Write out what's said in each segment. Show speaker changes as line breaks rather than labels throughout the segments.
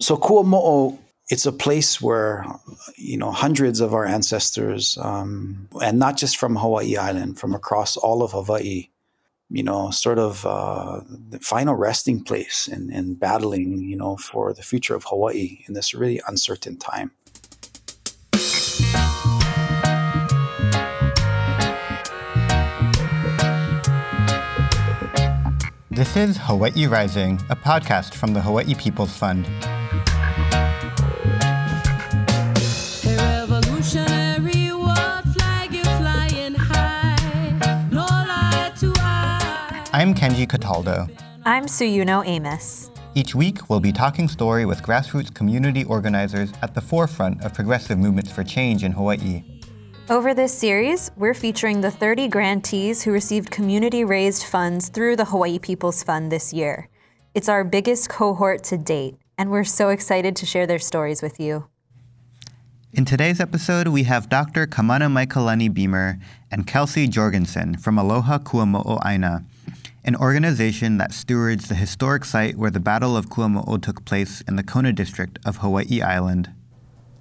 so Kuamo'o, it's a place where you know hundreds of our ancestors, um, and not just from Hawaii Island, from across all of Hawaii, you know, sort of uh, the final resting place and, and battling, you know, for the future of Hawaii in this really uncertain time.
This is Hawaii Rising, a podcast from the Hawaii People's Fund. I'm Kenji Cataldo.
I'm Suyuno Amos.
Each week, we'll be talking story with grassroots community organizers at the forefront of progressive movements for change in Hawaii.
Over this series, we're featuring the 30 grantees who received community raised funds through the Hawaii People's Fund this year. It's our biggest cohort to date, and we're so excited to share their stories with you.
In today's episode, we have Dr. Kamanamaikalani Beamer and Kelsey Jorgensen from Aloha Kuamo'o Aina, an organization that stewards the historic site where the Battle of Kuamo'o took place in the Kona district of Hawaii Island.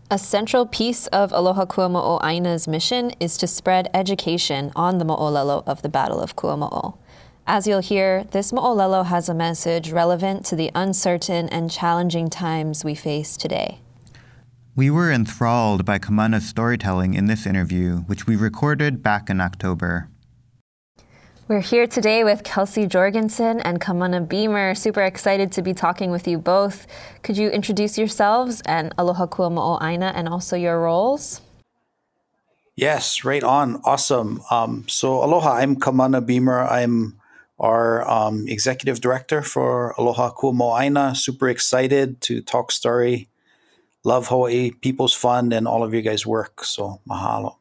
A central piece of Aloha Kuamo'o Aina's mission is to spread education on the mo'olelo of the Battle of Kuamo'o. As you'll hear, this mo'olelo has a message relevant to the uncertain and challenging times we face today.
We were enthralled by Kamana's storytelling in this interview, which we recorded back in October.
We're here today with Kelsey Jorgensen and Kamana Beamer. Super excited to be talking with you both. Could you introduce yourselves and Aloha Kuamo'o Aina and also your roles?
Yes, right on. Awesome. Um, so, Aloha, I'm Kamana Beamer. I'm our um, executive director for Aloha Kuamo'o Aina. Super excited to talk story love Hawaii People's Fund and all of you guys' work. So mahalo.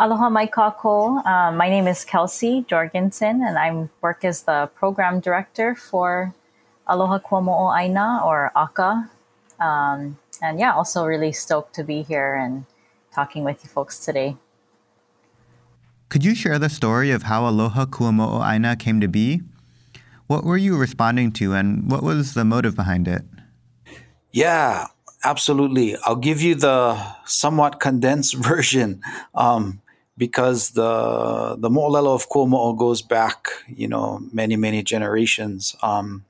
Aloha mai kako. Uh, my name is Kelsey Jorgensen, and I work as the program director for Aloha Kuamo'o Aina or AKA. Um, and yeah, also really stoked to be here and talking with you folks today.
Could you share the story of how Aloha Kuamo'o Aina came to be? What were you responding to, and what was the motive behind it?
Yeah, absolutely. I'll give you the somewhat condensed version um, because the the mo'olelo of Kuamo'o goes back, you know, many many generations, um,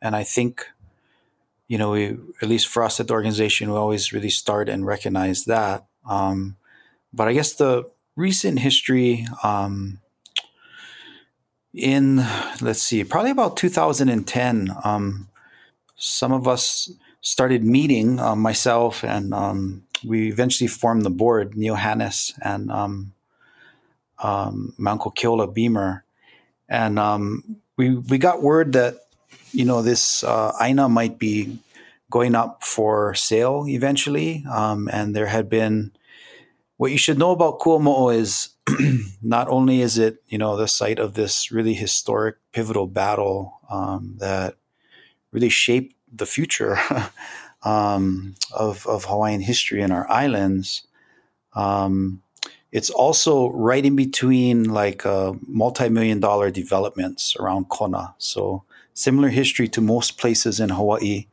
and I think, you know, we at least for us at the organization, we always really start and recognize that. Um, but I guess the recent history. Um, in let's see, probably about 2010, um, some of us started meeting uh, myself and um, we eventually formed the board Neil Hannahs and um, um, my uncle Keola Beamer. And um, we we got word that you know this uh, aina might be going up for sale eventually. Um, and there had been what you should know about Kuamo'o is not only is it you know the site of this really historic pivotal battle um, that really shaped the future um, of, of Hawaiian history and our islands. Um, it's also right in between like uh, multi-million dollar developments around Kona. So similar history to most places in Hawaii,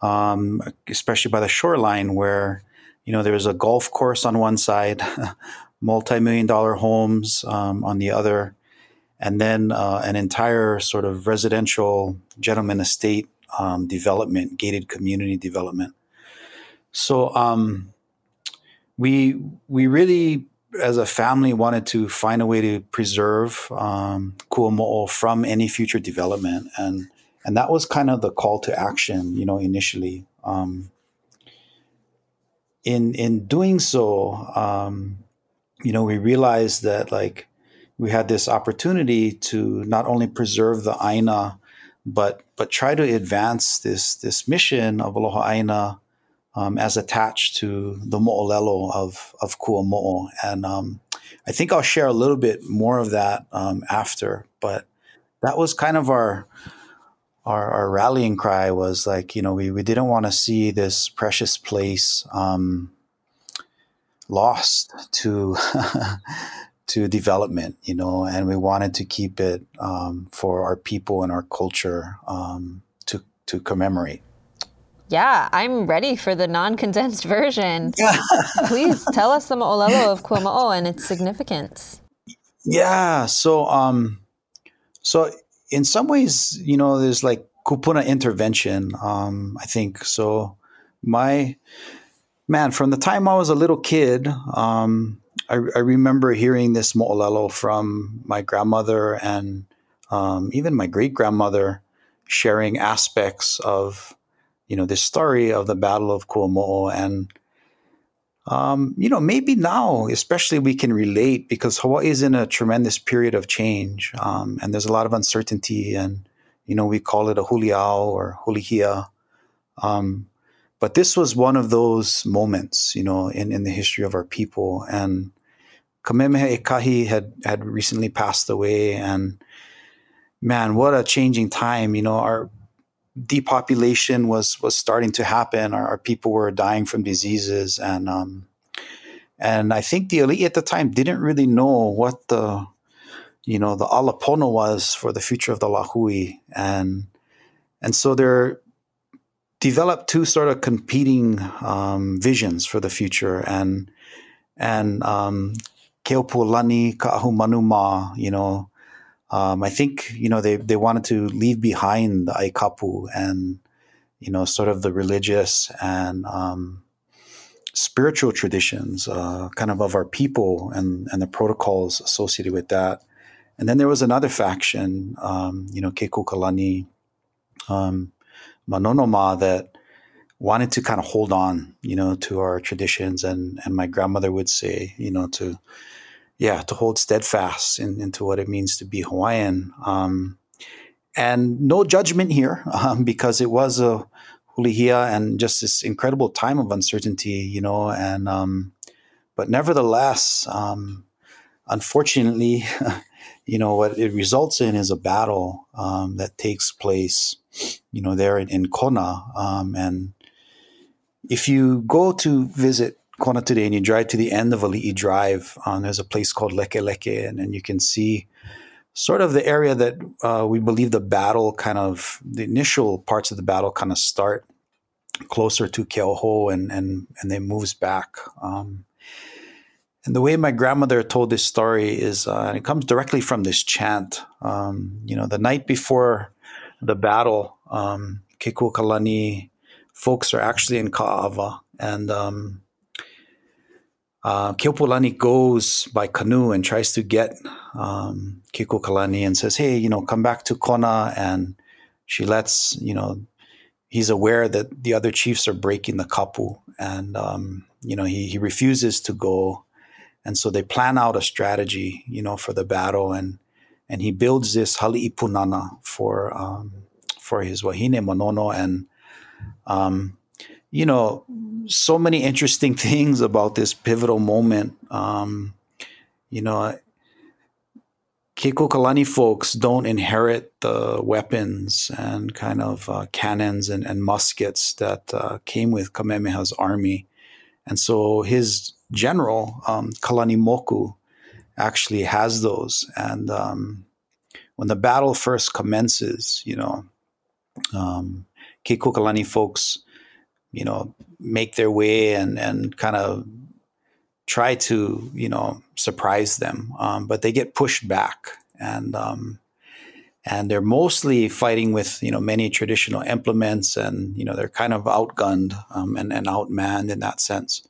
um, especially by the shoreline where, you know, there's a golf course on one side, multi-million dollar homes um, on the other, and then uh, an entire sort of residential gentleman estate um, development, gated community development. So um, we we really, as a family, wanted to find a way to preserve um, Kuamo'o from any future development, and and that was kind of the call to action, you know, initially. Um, in in doing so, um, you know, we realized that like we had this opportunity to not only preserve the Aina but but try to advance this this mission of Aloha Aina um, as attached to the mo'olelo of of Kuamo'o. And um, I think I'll share a little bit more of that um, after. But that was kind of our, our our, rallying cry was like you know we, we didn't want to see this precious place um, lost to to development, you know, and we wanted to keep it um, for our people and our culture um, to to commemorate.
Yeah, I'm ready for the non-condensed version. Please tell us the mo'olelo of Kuamo'o and its significance.
Yeah, so um, so in some ways, you know, there's like kupuna intervention. Um, I think so. My man, from the time I was a little kid, um, I, I, remember hearing this mo'olelo from my grandmother and um, even my great grandmother sharing aspects of you know this story of the Battle of Kuamo'o and um, you know maybe now especially we can relate because Hawaii is in a tremendous period of change um, and there's a lot of uncertainty and you know we call it a huliau or hulihia um, but this was one of those moments you know in, in the history of our people and Kamehameha Ekahi had had recently passed away and man, what a changing time. You know, our depopulation was was starting to happen. Our, our people were dying from diseases, and um, and I think the elite at the time didn't really know what the you know the ala pono was for the future of the lahui, and and so there developed two sort of competing um, visions for the future, and and um, Keopuolani Ka'ahu Manuma, you know, um, I think you know they they wanted to leave behind the aikapu and you know sort of the religious and um, spiritual traditions, uh, kind of of our people and and the protocols associated with that. And then there was another faction, um, you know, Kekuaokalani, um, Manonoma, that wanted to kind of hold on, you know, to our traditions. And and my grandmother would say, you know, to yeah, to hold steadfast in, into what it means to be Hawaiian. Um, and no judgment here um, because it was a hulihia and just this incredible time of uncertainty, you know. And um, but nevertheless, um, unfortunately, you know what it results in is a battle um, that takes place, you know, there in, in Kona. Um, and if you go to visit Kona today and you drive to the end of Ali'i Drive, um, there's a place called Lekeleke, and, and you can see sort of the area that uh, we believe the battle kind of, the initial parts of the battle kind of start closer to Keauhou and, and, and then moves back. Um, and the way my grandmother told this story is, uh, and it comes directly from this chant. Um, you know, the night before the battle, um, folks are actually in Ka'ava, and um, uh, Keopuolani goes by canoe and tries to get um, and says, "Hey, you know, come back to Kona." And she lets you know he's aware that the other chiefs are breaking the kapu, and um, you know he he refuses to go, and so they plan out a strategy, you know, for the battle, and and he builds this hali'ipunana for um, for his wahine Manono, and um, you know, so many interesting things about this pivotal moment. Um, you know, Kekuaokalani folks don't inherit the weapons and kind of uh, cannons and, and, muskets that uh, came with Kamehameha's army. And so his general, um, Kalanimoku, actually has those. And um, when the battle first commences, you know, um, folks you know, make their way and and kind of try to you know surprise them, um, but they get pushed back and. Um, and they're mostly fighting with you know many traditional implements, and you know they're kind of outgunned um, and, and outmanned in that sense.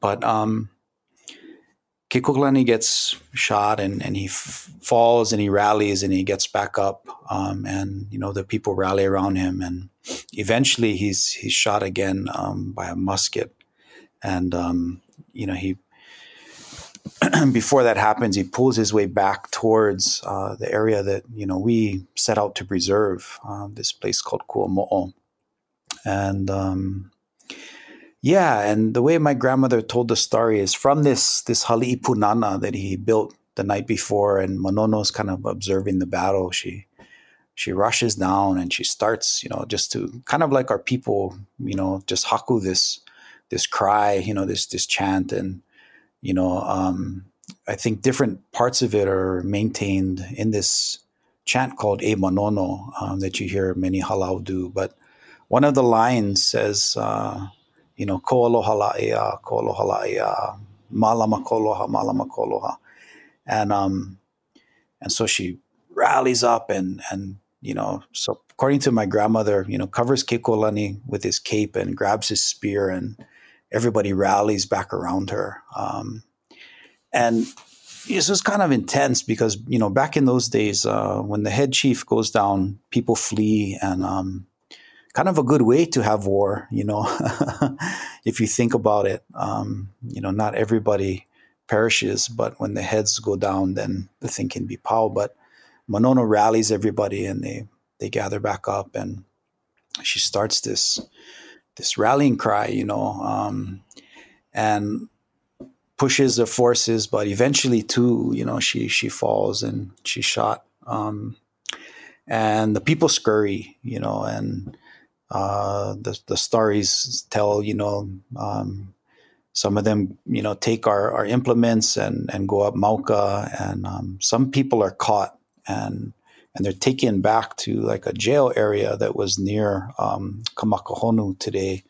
But um, Kekuaokalani gets shot and, and he f- falls and he rallies and he gets back up um, and you know the people rally around him and eventually he's he's shot again um, by a musket, and um, you know he before that happens he pulls his way back towards uh, the area that you know we set out to preserve, uh, this place called Kuamo'o, and um, yeah, and the way my grandmother told the story is from this this hali'ipunana that he built the night before, and Manono's kind of observing the battle. She she rushes down and she starts, you know, just to kind of like our people, you know, just haku this this cry, you know, this this chant, and you know, um, I think different parts of it are maintained in this chant called E Manono um, that you hear many halau do, but one of the lines says, uh, you know, ko aloha la'ia, ko aloha la'ia, malama koloha, malama koloha. And, um, and so she rallies up and, and, you know, so according to my grandmother, you know, covers Kekuaokalani with his cape and grabs his spear and everybody rallies back around her. Um, and this was kind of intense because, you know, back in those days, uh, when the head chief goes down, people flee and, um, kind of a good way to have war, you know, if you think about it. Um, you know, not everybody perishes, but when the heads go down, then the thing can be pow. But Manono rallies everybody and they, they gather back up and she starts this this rallying cry, you know, um, and pushes the forces, but eventually too, you know, she she falls and she's shot. Um, and the people scurry, you know, and uh, the the stories tell you know um, some of them you know take our, our implements and and go up Mauka and um, some people are caught and and they're taken back to like a jail area that was near um, Kamakahonu today,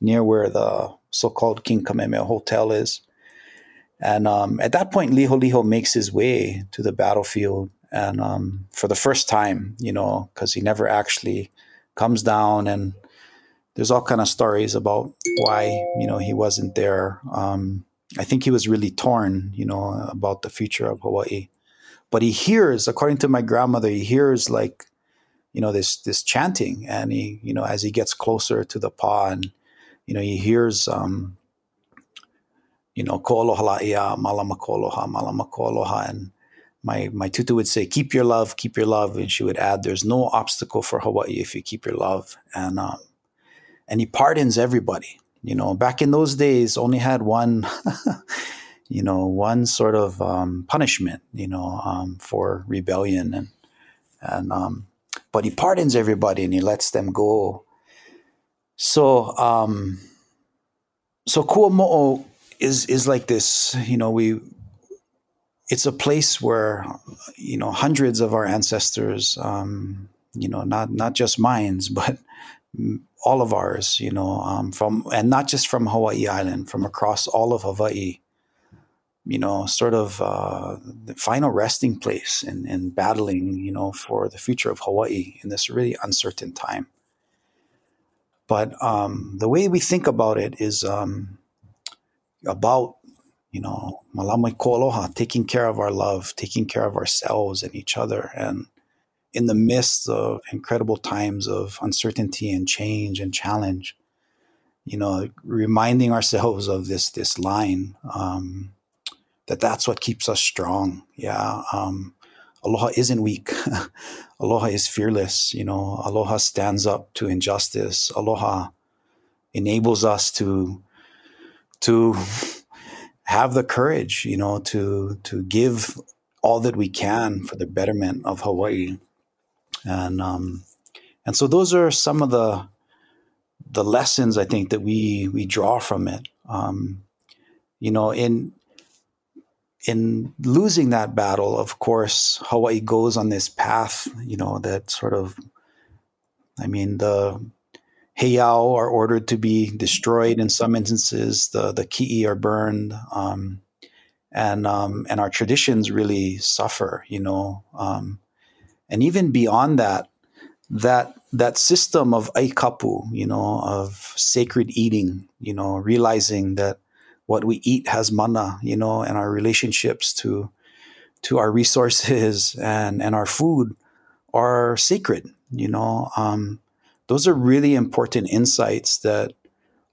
near where the so-called King Kamehameha Hotel is. And um, at that point, Liholiho makes his way to the battlefield, and um, for the first time, you know, because he never actually comes down and there's all kind of stories about why you know he wasn't there. Um, i think he was really torn you know about the future of hawaii. But he hears according to my grandmother he hears like you know this this chanting and he you know as he gets closer to the pa and you know he hears um you know ko aloha ia malama ko aloha malama ko aloha and my my tutu would say, "Keep your love, keep your love," and she would add, "There's no obstacle for Hawaii if you keep your love." And um, and he pardons everybody. You know, back in those days, only had one, you know, one sort of um, punishment, you know, um, for rebellion, and and um, but he pardons everybody and he lets them go. So um, so Kuamo'o is is like this. You know, we it's a place where you know hundreds of our ancestors um, you know not not just mines but all of ours you know um, from and not just from hawaii island from across all of hawaii you know sort of uh, the final resting place in, in battling you know for the future of hawaii in this really uncertain time. But um, the way we think about it is um, about you know, malamai ko aloha, taking care of our love, taking care of ourselves and each other. And in the midst of incredible times of uncertainty and change and challenge, you know, reminding ourselves of this this line um, that that's what keeps us strong. Yeah, um, aloha isn't weak. aloha is fearless. You know, aloha stands up to injustice. Aloha enables us to to have the courage, you know, to to give all that we can for the betterment of Hawaii, and um, and so those are some of the the lessons I think that we we draw from it. Um, you know, in in losing that battle, of course, Hawaii goes on this path. You know, that sort of, I mean, the heiau are ordered to be destroyed in some instances. The the ki'i are burned, um, and um, and our traditions really suffer. You know, um, and even beyond that, that that system of aikapu, you know, of sacred eating, you know, realizing that what we eat has mana, you know, and our relationships to to our resources and and our food are sacred, you know. Um, those are really important insights that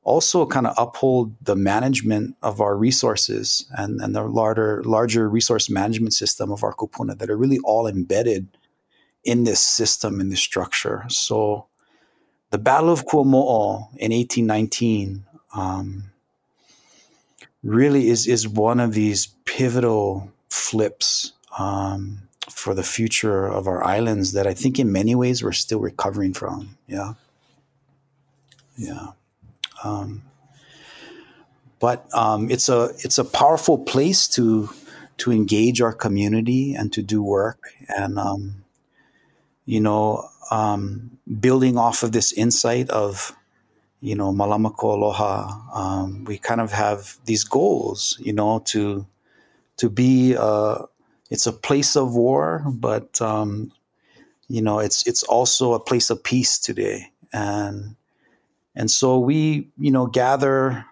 also kind of uphold the management of our resources and, and the larger larger resource management system of our kupuna that are really all embedded in this system in this structure. So the Battle of Kuamo'o in 1819 um, really is is one of these pivotal flips um, for the future of our islands that I think in many ways we're still recovering from. Yeah. Yeah. Um, but um, it's a it's a powerful place to to engage our community and to do work and um, you know, um, building off of this insight of, you know, Malamako Aloha, um, we kind of have these goals, you know, to to be. Uh, it's a place of war, but um, you know, it's it's also a place of peace today, and and so we, you know, gather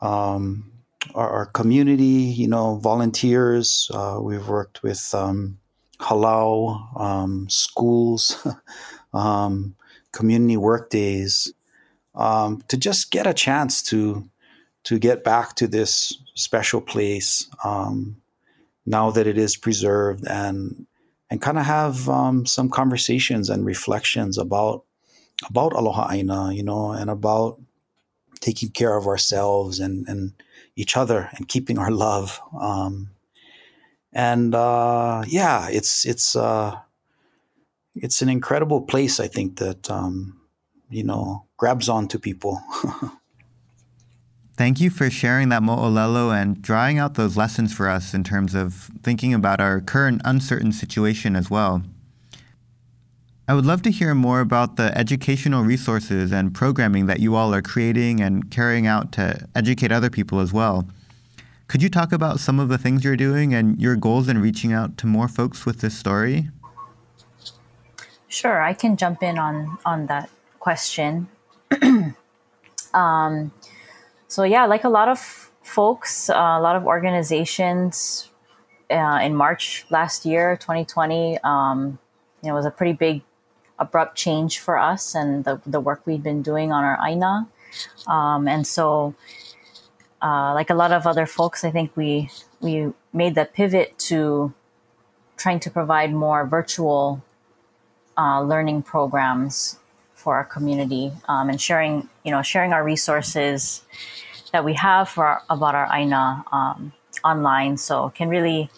um, our, our, community, you know, volunteers. Uh, we've worked with um, halau um, schools, um, community work days, um, to just get a chance to to get back to this special place um, now that it is preserved and and kind of have um, some conversations and reflections about about aloha aina, you know, and about taking care of ourselves and and each other and keeping our love. Um, and uh, yeah, it's it's uh, it's an incredible place. I think that um, you know grabs on to people.
Thank you for sharing that mo'olelo and drawing out those lessons for us in terms of thinking about our current uncertain situation as well. I would love to hear more about the educational resources and programming that you all are creating and carrying out to educate other people as well. Could you talk about some of the things you're doing and your goals in reaching out to more folks with this story?
Sure, I can jump in on on that question. um, so yeah, like a lot of folks, uh, a lot of organizations, uh, in March last year, 2020, um, you know, was a pretty big, abrupt change for us and the the work we'd been doing on our Aina, um, and so uh, like a lot of other folks, I think we we made the pivot to trying to provide more virtual uh, learning programs for our community um, and sharing you know sharing our resources that we have for our, about our Aina um, online, so can really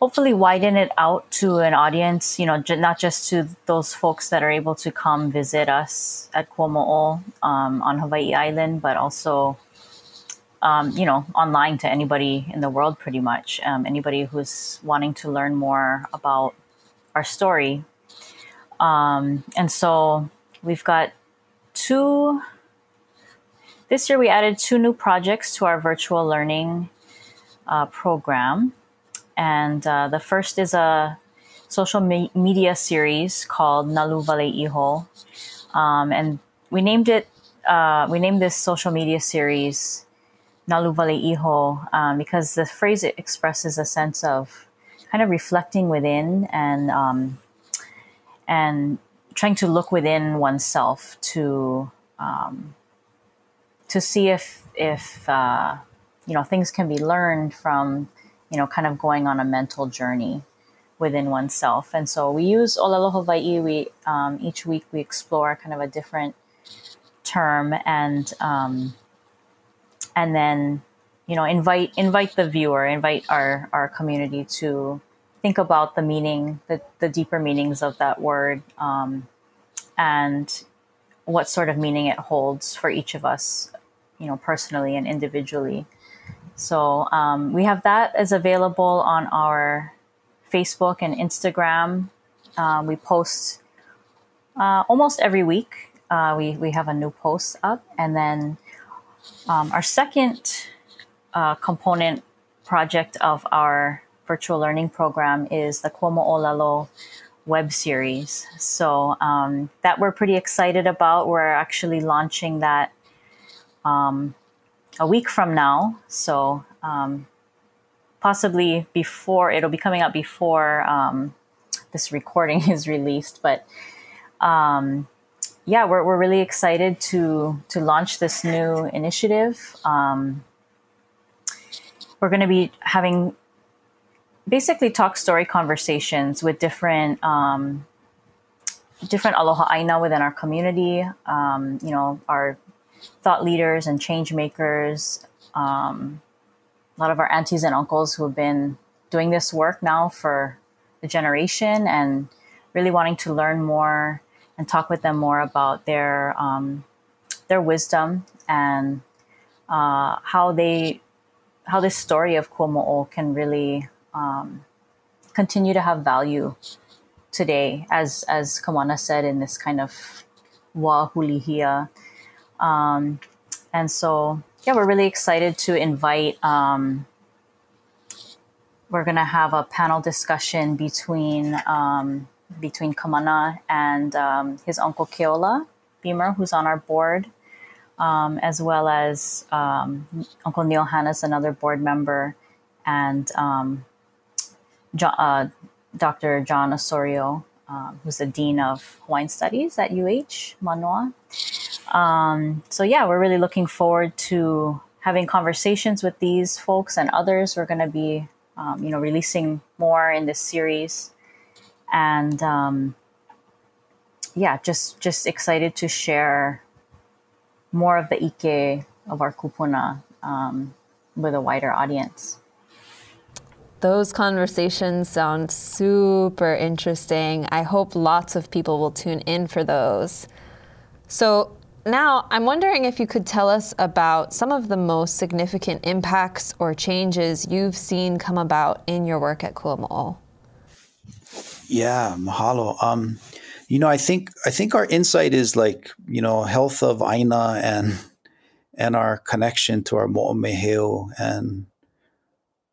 hopefully widen it out to an audience, you know, j- not just to those folks that are able to come visit us at Kuamo'o um, on Hawaii Island, but also um, you know, online to anybody in the world, pretty much. Um, anybody who's wanting to learn more about our story. Um, and so we've got two. This year, we added two new projects to our virtual learning uh, program. And uh, the first is a social me- media series called Nalu Vale Iho. Um, and we named it, uh, we named this social media series Naluvale Iho um, because the phrase expresses a sense of kind of reflecting within and um, and trying to look within oneself to um, to see if if uh, you know things can be learned from you know kind of going on a mental journey within oneself. And so we use Olelo Hawaii. We um, each week we explore kind of a different term and um, and then you know invite invite the viewer invite our our community to think about the meaning the, the deeper meanings of that word um, and what sort of meaning it holds for each of us you know personally and individually. So um, we have that as available on our facebook and instagram. Um, we post uh, almost every week. Uh, we, we have a new post up. And then um, our second uh, component project of our virtual learning program is the Kuamo'olelo web series. So um, that we're pretty excited about. We're actually launching that um, a week from now. So um, possibly before it'll be coming out before um, this recording is released, but um, yeah, we're, we're really excited to to launch this new initiative. Um, we're going to be having basically talk story conversations with different um, different aloha aina within our community. Um, you know, our thought leaders and change makers. Um, a lot of our aunties and uncles who have been doing this work now for a generation and really wanting to learn more and talk with them more about their um, their wisdom and uh, how they how this story of Kuamo'o can really um, continue to have value today, as as Kamana said, in this kind of wa hulihia. Um, and so, yeah, we're really excited to invite. Um, we're going to have a panel discussion between um, between Kamana and um, his uncle Keola Beamer, who's on our board, um, as well as um, Uncle Neil Hannahs, another board member, and um, Jon, uh, Dr. Jon Osorio, um, who's the Dean of Hawaiian Studies at UH Manoa. Um, so, yeah, we're really looking forward to having conversations with these folks and others. We're going to be, um, you know, releasing more in this series. And um, yeah, just just excited to share more of the ike of our kupuna um, with a wider audience.
Those conversations sound super interesting. I hope lots of people will tune in for those. So, now I'm wondering if you could tell us about some of the most significant impacts or changes you've seen come about in your work at Kuamo'o.
Yeah, mahalo. Um, you know, I think I think our insight is like you know health of Aina and and our connection to our mo'omeheu and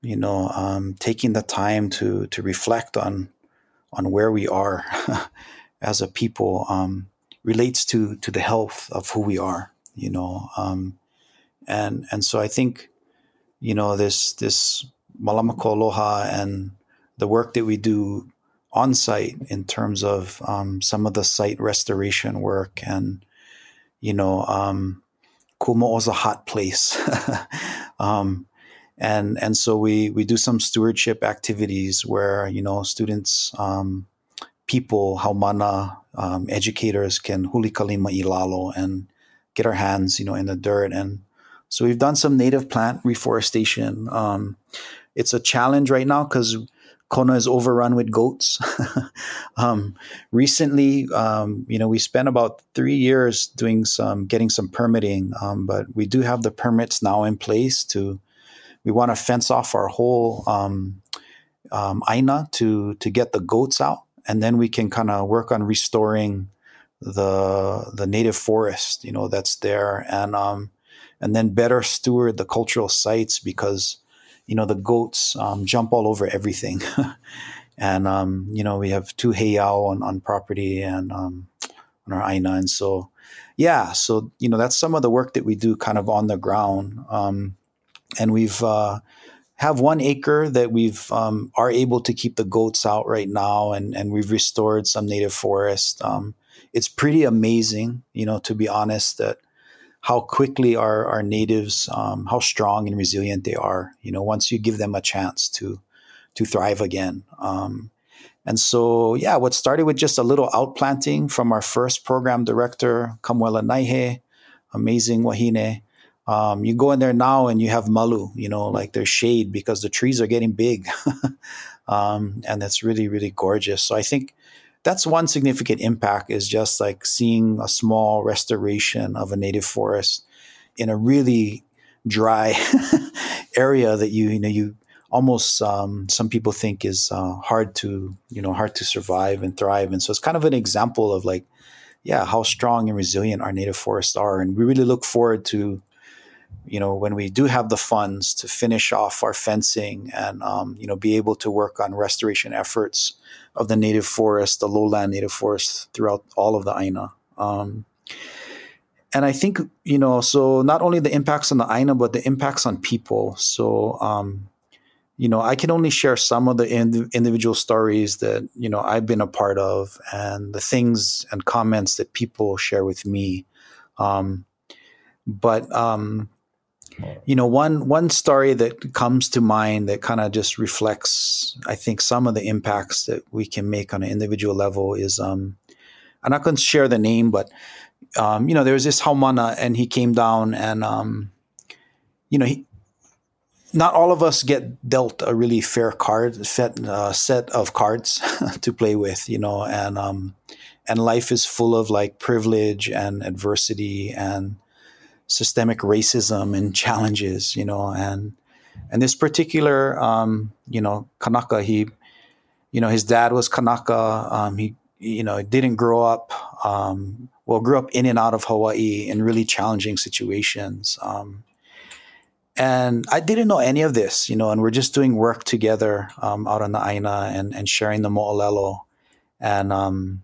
you know, um, taking the time to to reflect on on where we are as a people um, relates to to the health of who we are. You know, um, and and so I think, you know, this this malamako aloha and the work that we do on site in terms of um, some of the site restoration work and you know um, Kumo is a hot place. um, and and so we we do some stewardship activities where you know students um, people haumana um, educators can hulikalima ilalo and get our hands you know in the dirt and so we've done some native plant reforestation um, it's a challenge right now because Kona is overrun with goats. um, recently, um, you know, we spent about three years doing some, getting some permitting, um, but we do have the permits now in place to we want to fence off our whole um, um, aina to to get the goats out, and then we can kind of work on restoring the the native forest, you know, that's there, and um, and then better steward the cultural sites because you know the goats um, jump all over everything, and um, you know we have two heiau on on property and um, on our aina, and so yeah, so you know that's some of the work that we do kind of on the ground. Um, and we've uh, have one acre that we've um, are able to keep the goats out right now, and and we've restored some native forest. Um, it's pretty amazing, you know, to be honest, that how quickly our our natives, um, how strong and resilient they are. You know, once you give them a chance to to thrive again. Um, and so, yeah, what started with just a little outplanting from our first program director, Kamuela Naihe, amazing wahine, um, you go in there now and you have malu, you know, like there's shade because the trees are getting big. um, and that's really, really gorgeous. So I think that's one significant impact is just like seeing a small restoration of a native forest in a really dry area that you, you know, you almost um, some people think is uh, hard to, you know, hard to survive and thrive. And so it's kind of an example of like, yeah, how strong and resilient our native forests are. And we really look forward to you know, when we do have the funds to finish off our fencing and, um, you know, be able to work on restoration efforts of the native forest, the lowland native forest throughout all of the Aina. Um, and I think, you know, so not only the impacts on the Aina, but the impacts on people. So, um, you know, I can only share some of the ind- individual stories that, you know, I've been a part of and the things and comments that people share with me. Um, but, um, you know one one story that comes to mind that kind of just reflects i think some of the impacts that we can make on an individual level is um i'm not going to share the name but um you know there was this haumana and he came down and um you know he not all of us get dealt a really fair card set, uh, set of cards to play with you know and um and life is full of like privilege and adversity and systemic racism and challenges, you know, and and this particular, um, you know, Kanaka, he, you know, his dad was Kanaka. Um, he, you know, didn't grow up, um, well, grew up in and out of Hawaii in really challenging situations. Um, and I didn't know any of this, you know, and we're just doing work together um, out on the Aina and, and sharing the mo'olelo. And, um,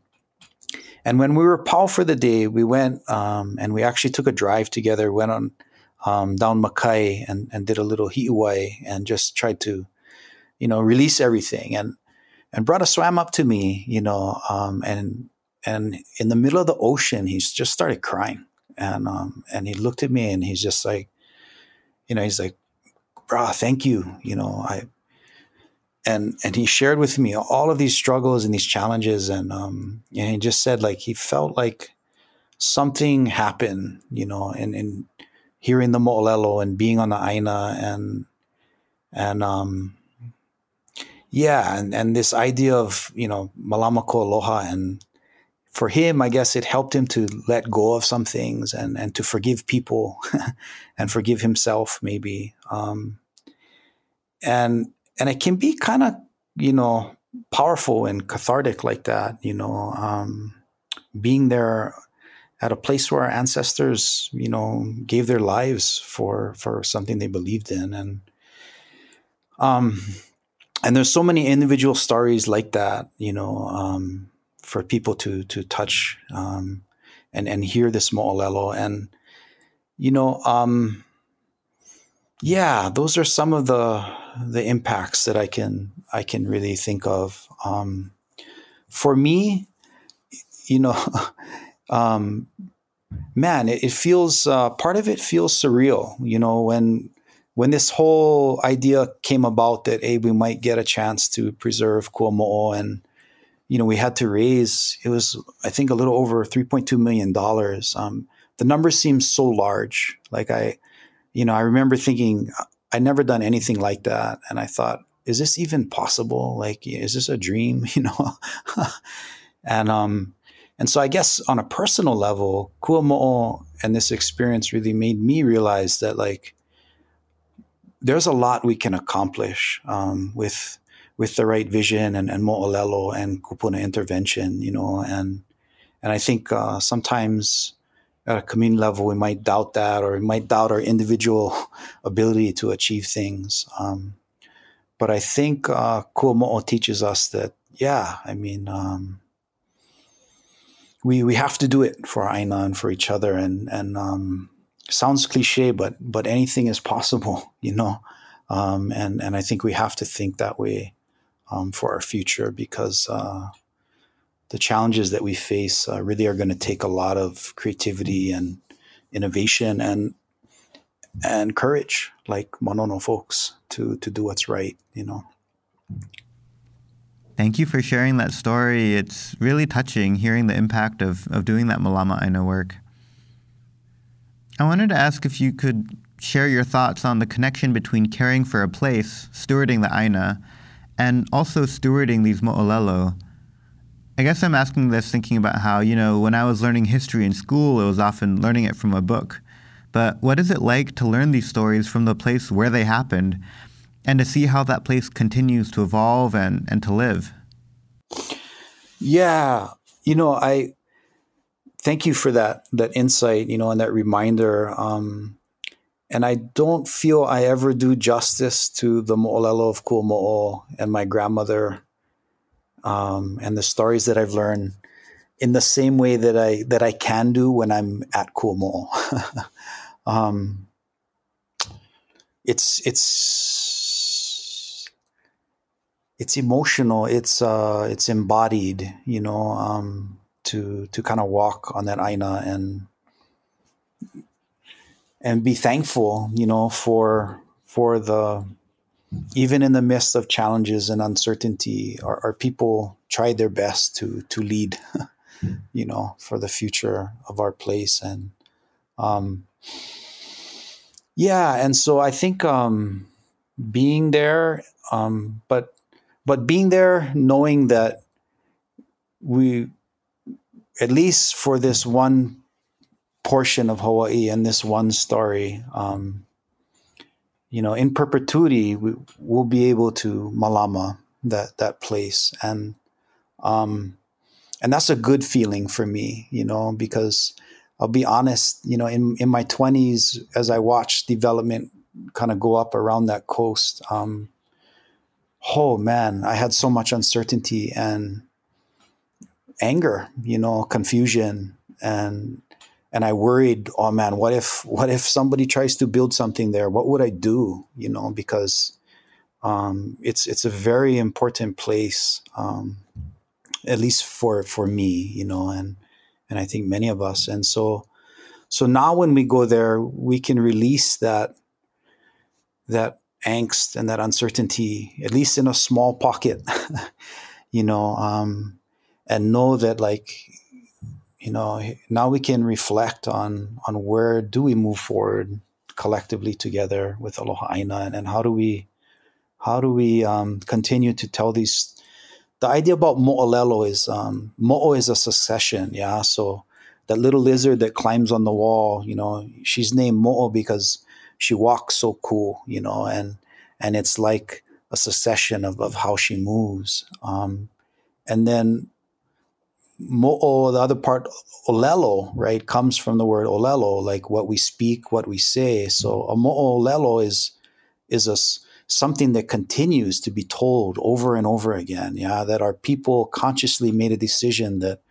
and when we were Pau for the day, we went um, and we actually took a drive together, went on um, down Makai and, and did a little hi'uwai and just tried to, you know, release everything. And and brother swam up to me, you know, um, and and in the middle of the ocean, he just started crying, and um, and he looked at me and he's just like, you know, he's like, bro, thank you, you know, I. And and he shared with me all of these struggles and these challenges, and um, and he just said like he felt like something happened, you know, and and hearing the mo'olelo and being on the aina and and um yeah, and, and this idea of, you know, malama ko aloha and for him, I guess it helped him to let go of some things and, and to forgive people and forgive himself maybe. Um, and and it can be kind of, you know, powerful and cathartic like that, you know, um, being there at a place where our ancestors, you know, gave their lives for for something they believed in. And um and there's so many individual stories like that, you know, um, for people to to touch um, and and hear this mo'olelo, and you know, um, yeah, those are some of the the impacts that I can I can really think of. Um, for me, you know, um, man, it, it feels uh, part of it feels surreal. You know, when when this whole idea came about that hey we might get a chance to preserve Kuamo'o and you know we had to raise it was I think a little over 3.2 million dollars um, the number seems so large like I you know I remember thinking I never done anything like that and I thought is this even possible? Like is this a dream? You know? And um and so I guess on a personal level Kuamo'o and this experience really made me realize that like there's a lot we can accomplish um, with with the right vision and, and mo'olelo and kupuna intervention, you know, and and I think uh, sometimes at a community level we might doubt that or we might doubt our individual ability to achieve things. Um, but I think uh, Kuamo'o teaches us that, yeah, I mean, um, we we have to do it for Aina and for each other, and and um, sounds cliche, but but anything is possible, you know. Um, and and I think we have to think that way um, for our future because uh, the challenges that we face uh, really are going to take a lot of creativity and innovation and and courage, like Manono folks, to to do what's right, you know.
Thank you for sharing that story. It's really touching hearing the impact of, of doing that Malama Aina work. I wanted to ask if you could share your thoughts on the connection between caring for a place, stewarding the Aina, and also stewarding these mo'olelo. I guess I'm asking this thinking about how, you know, when I was learning history in school, it was often learning it from a book. But what is it like to learn these stories from the place where they happened and to see how that place continues to evolve and, and to live?
Yeah. You know, I thank you for that that insight, you know, and that reminder. Um, and I don't feel I ever do justice to the mo'olelo of Kuamo'o and my grandmother um, and the stories that I've learned in the same way that I that I can do when I'm at Kuamo'o. um, it's it's it's emotional. It's uh, it's embodied. You know. Um, to to kind of walk on that aina and and be thankful, you know, for for the even in the midst of challenges and uncertainty, our, our people tried their best to to lead, you know, for the future of our place. And um, yeah, and so I think um, being there, um, but but being there, knowing that we at least for this one portion of Hawaii and this one story, um, you know, in perpetuity, we, will be able to malama that that place. And um and that's a good feeling for me you know because i'll be honest you know in in my 20s as i watched development kind of go up around that coast um oh man i had so much uncertainty and anger you know confusion and and I worried, oh man, what if what if somebody tries to build something there? What would I do? You know, because um, it's it's a very important place, um, at least for for me, you know, and and I think many of us. And so so now when we go there, we can release that that angst and that uncertainty, at least in a small pocket, you know, um, and know that like you know now we can reflect on on where do we move forward collectively together with Aloha Aina and, and how do we how do we um, continue to tell these the idea about mo'olelo is um, mo'o is a succession yeah? So that little lizard that climbs on the wall you know she's named mo'o because she walks so cool you know? And and it's like a succession of, of how she moves um, and then mo'o, oh, the other part, olelo, right, comes from the word olelo, like what we speak, what we say. So a mo'o oh, olelo is is a something that continues to be told over and over again. Yeah, that our people consciously made a decision that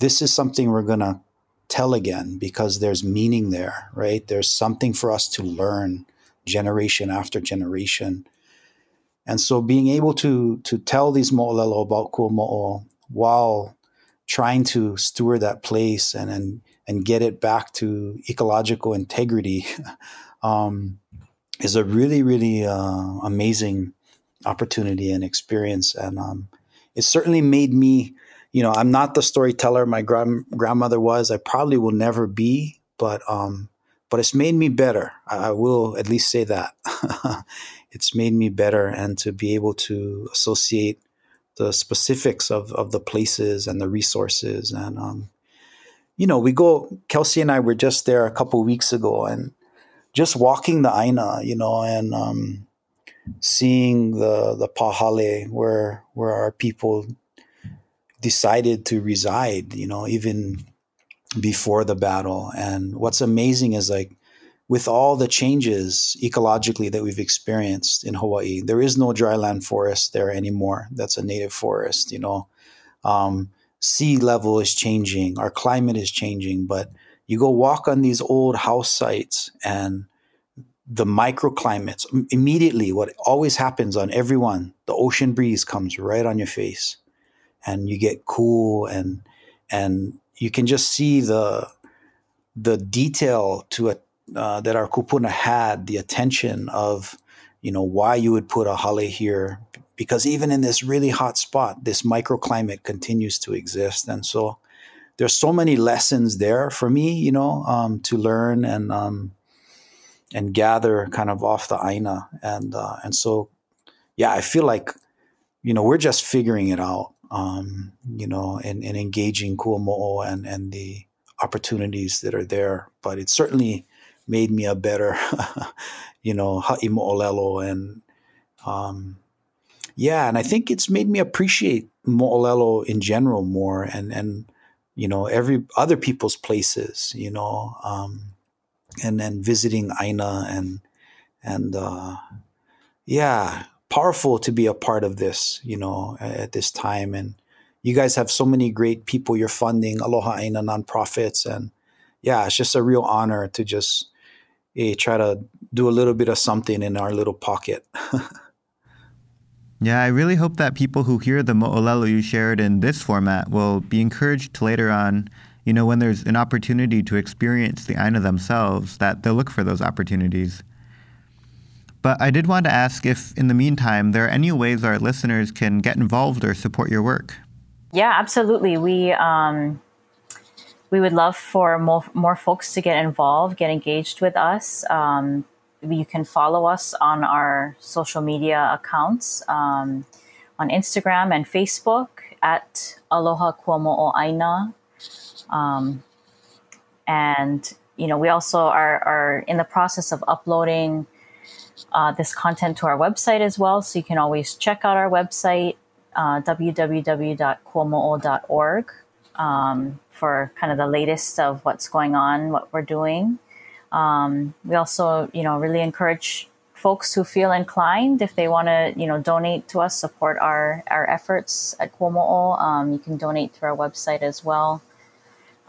this is something we're gonna tell again because there's meaning there, right? There's something for us to learn generation after generation. And so being able to to tell these mo'olelo about kuamo'o oh, while trying to steward that place and and, and get it back to ecological integrity um, is a really really uh, amazing opportunity and experience. And um, it certainly made me you know i'm not the storyteller my grand- grandmother was. I probably will never be but um, but it's made me better. I will at least say that. It's made me better and to be able to associate the specifics of, of the places and the resources. And, um, you know, we go, Kelsey and I were just there a couple weeks ago and just walking the Aina, you know, and um, seeing the, the Pahale where, where our people decided to reside, you know, even before the battle. And what's amazing is like with all the changes ecologically that we've experienced in Hawaii, there is no dryland forest there anymore. That's a native forest, you know. Um, sea level is changing, our climate is changing, but you go walk on these old house sites and the microclimates immediately what always happens on everyone the ocean breeze comes right on your face and you get cool and and you can just see the the detail to a uh, that our kupuna had the attention of you know why you would put a hale here because even in this really hot spot this microclimate continues to exist. And so there's so many lessons there for me you know um, to learn and um, and gather kind of off the aina. And uh, and so yeah i feel like you know we're just figuring it out um, you know and, and engaging kuamo'o and and the opportunities that are there. But it's certainly made me a better, you know, ha'i mo'olelo and um, yeah, and I think it's made me appreciate mo'olelo in general more and and you know every other people's places, you know, um, and then visiting Aina and and uh, yeah, powerful to be a part of this, you know, at this time. And you guys have so many great people you're funding aloha aina nonprofits. And yeah it's just a real honor to just eh, try to do a little bit of something in our little pocket.
yeah, I really hope that people who hear the mo'olelo you shared in this format will be encouraged to later on, you know, when there's an opportunity to experience the Aina themselves, that they'll look for those opportunities. But I did want to ask if, in the meantime, there are any ways our listeners can get involved or support your work.
Yeah, absolutely. We um, we would love for more, more folks to get involved, get engaged with us. Um, you can follow us on our social media accounts um, on Instagram and Facebook at Aloha Kuamo'o Aina. Um, and, you know, we also are, are in the process of uploading uh, this content to our website as well. So you can always check out our website, uh, www.kuamo'o.org, um, for kind of the latest of what's going on, what we're doing. Um, we also, you know, really encourage folks who feel inclined if they want to, you know, donate to us, support our our efforts at Kuamo'o. Um, you can donate through our website as well.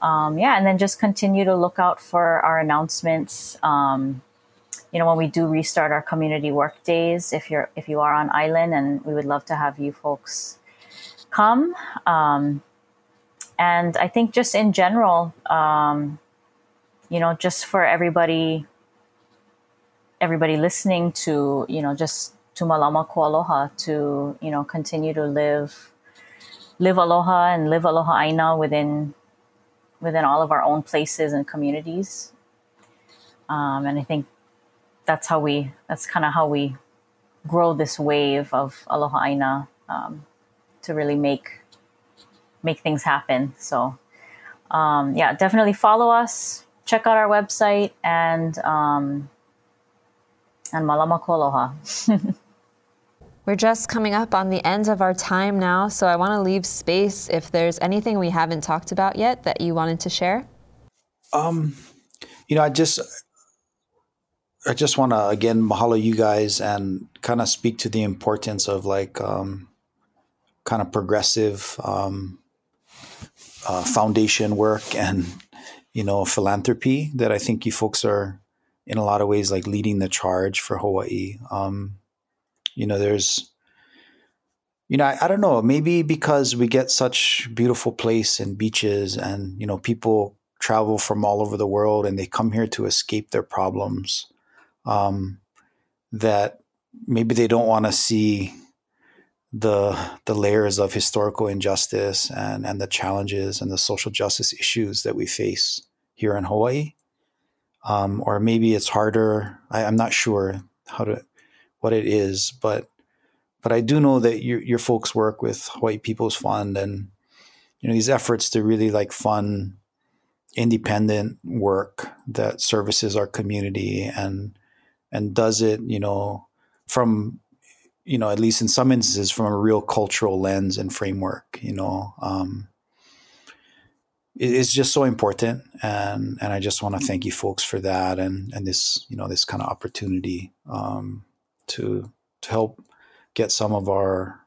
Um, yeah, and then just continue to look out for our announcements. Um, you know, when we do restart our community work days, if you're if you are on island, and we would love to have you folks come. Um, and I think just in general, um, you know, just for everybody, everybody listening to, you know, just to malama ko aloha to, you know, continue to live, live aloha and live aloha aina within, within all of our own places and communities. Um, and I think that's how we, that's kind of how we grow this wave of aloha aina um, to really make, make things happen. So, um, yeah, definitely follow us check out our website and um, and malama koloha.
We're just coming up on the end of our time now, so I want to leave space if there's anything we haven't talked about yet that you wanted to share.
Um, you know, I just I just want to again mahalo you guys and kind of speak to the importance of like um, kind of progressive um, uh, foundation work and you know, philanthropy that I think you folks are in a lot of ways like leading the charge for Hawaii. Um, you know, there's, you know, I, I, don't know, maybe because we get such beautiful place and beaches and, you know, people travel from all over the world and they come here to escape their problems. Um, that maybe they don't want to see the the layers of historical injustice and and the challenges and the social justice issues that we face here in Hawaii. Um, or maybe it's harder. I, am not sure how to what it is, but but I do know that your your folks work with Hawaii People's Fund and you know these efforts to really like fund independent work that services our community and and does it you know from you know, at least in some instances, from a real cultural lens and framework. You know, um, it, it's just so important, and and I just want to thank you folks for that, and and this you know this kind of opportunity um, to to help get some of our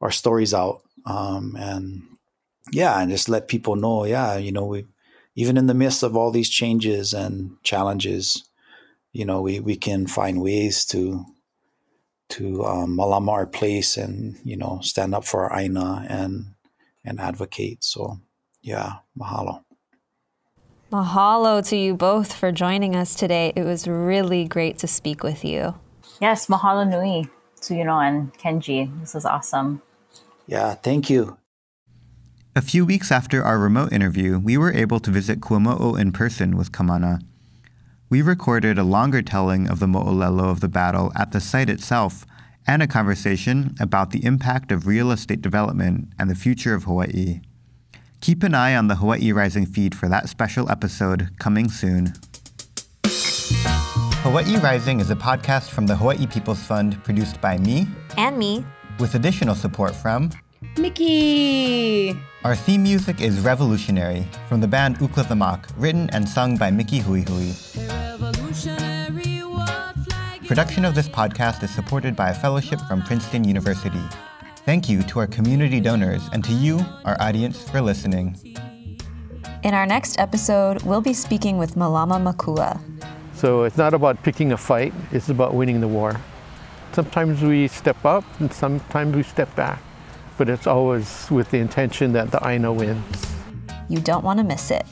our stories out, um, and yeah, and just let people know, yeah, you know, we even in the midst of all these changes and challenges, you know, we we can find ways to to um, malama our place and you know stand up for our aina and and advocate. So yeah, mahalo.
Mahalo to you both for joining us today. It was really great to speak with you.
Yes, mahalo nui to you know and Kenji. This is awesome.
Yeah, thank you.
A few weeks after our remote interview, we were able to visit Kuamo'o in person with Kamana we recorded a longer telling of the mo'olelo of the battle at the site itself and a conversation about the impact of real estate development and the future of Hawaii. Keep an eye on the Hawaii Rising feed for that special episode coming soon. Hawaii Rising is a podcast from the Hawaii People's Fund produced by me
and me,
with additional support from
Mickey.
Our theme music is Revolutionary from the band Ooklah the Moc, written and sung by Mickey Hui Hui. Production of this podcast is supported by a fellowship from Princeton University. Thank you to our community donors and to you, our audience, for listening.
In our next episode, we'll be speaking with Malama Makua.
So it's not about picking a fight, it's about winning the war. Sometimes we step up and sometimes we step back, but it's always with the intention that the Aina wins.
You don't want to miss it.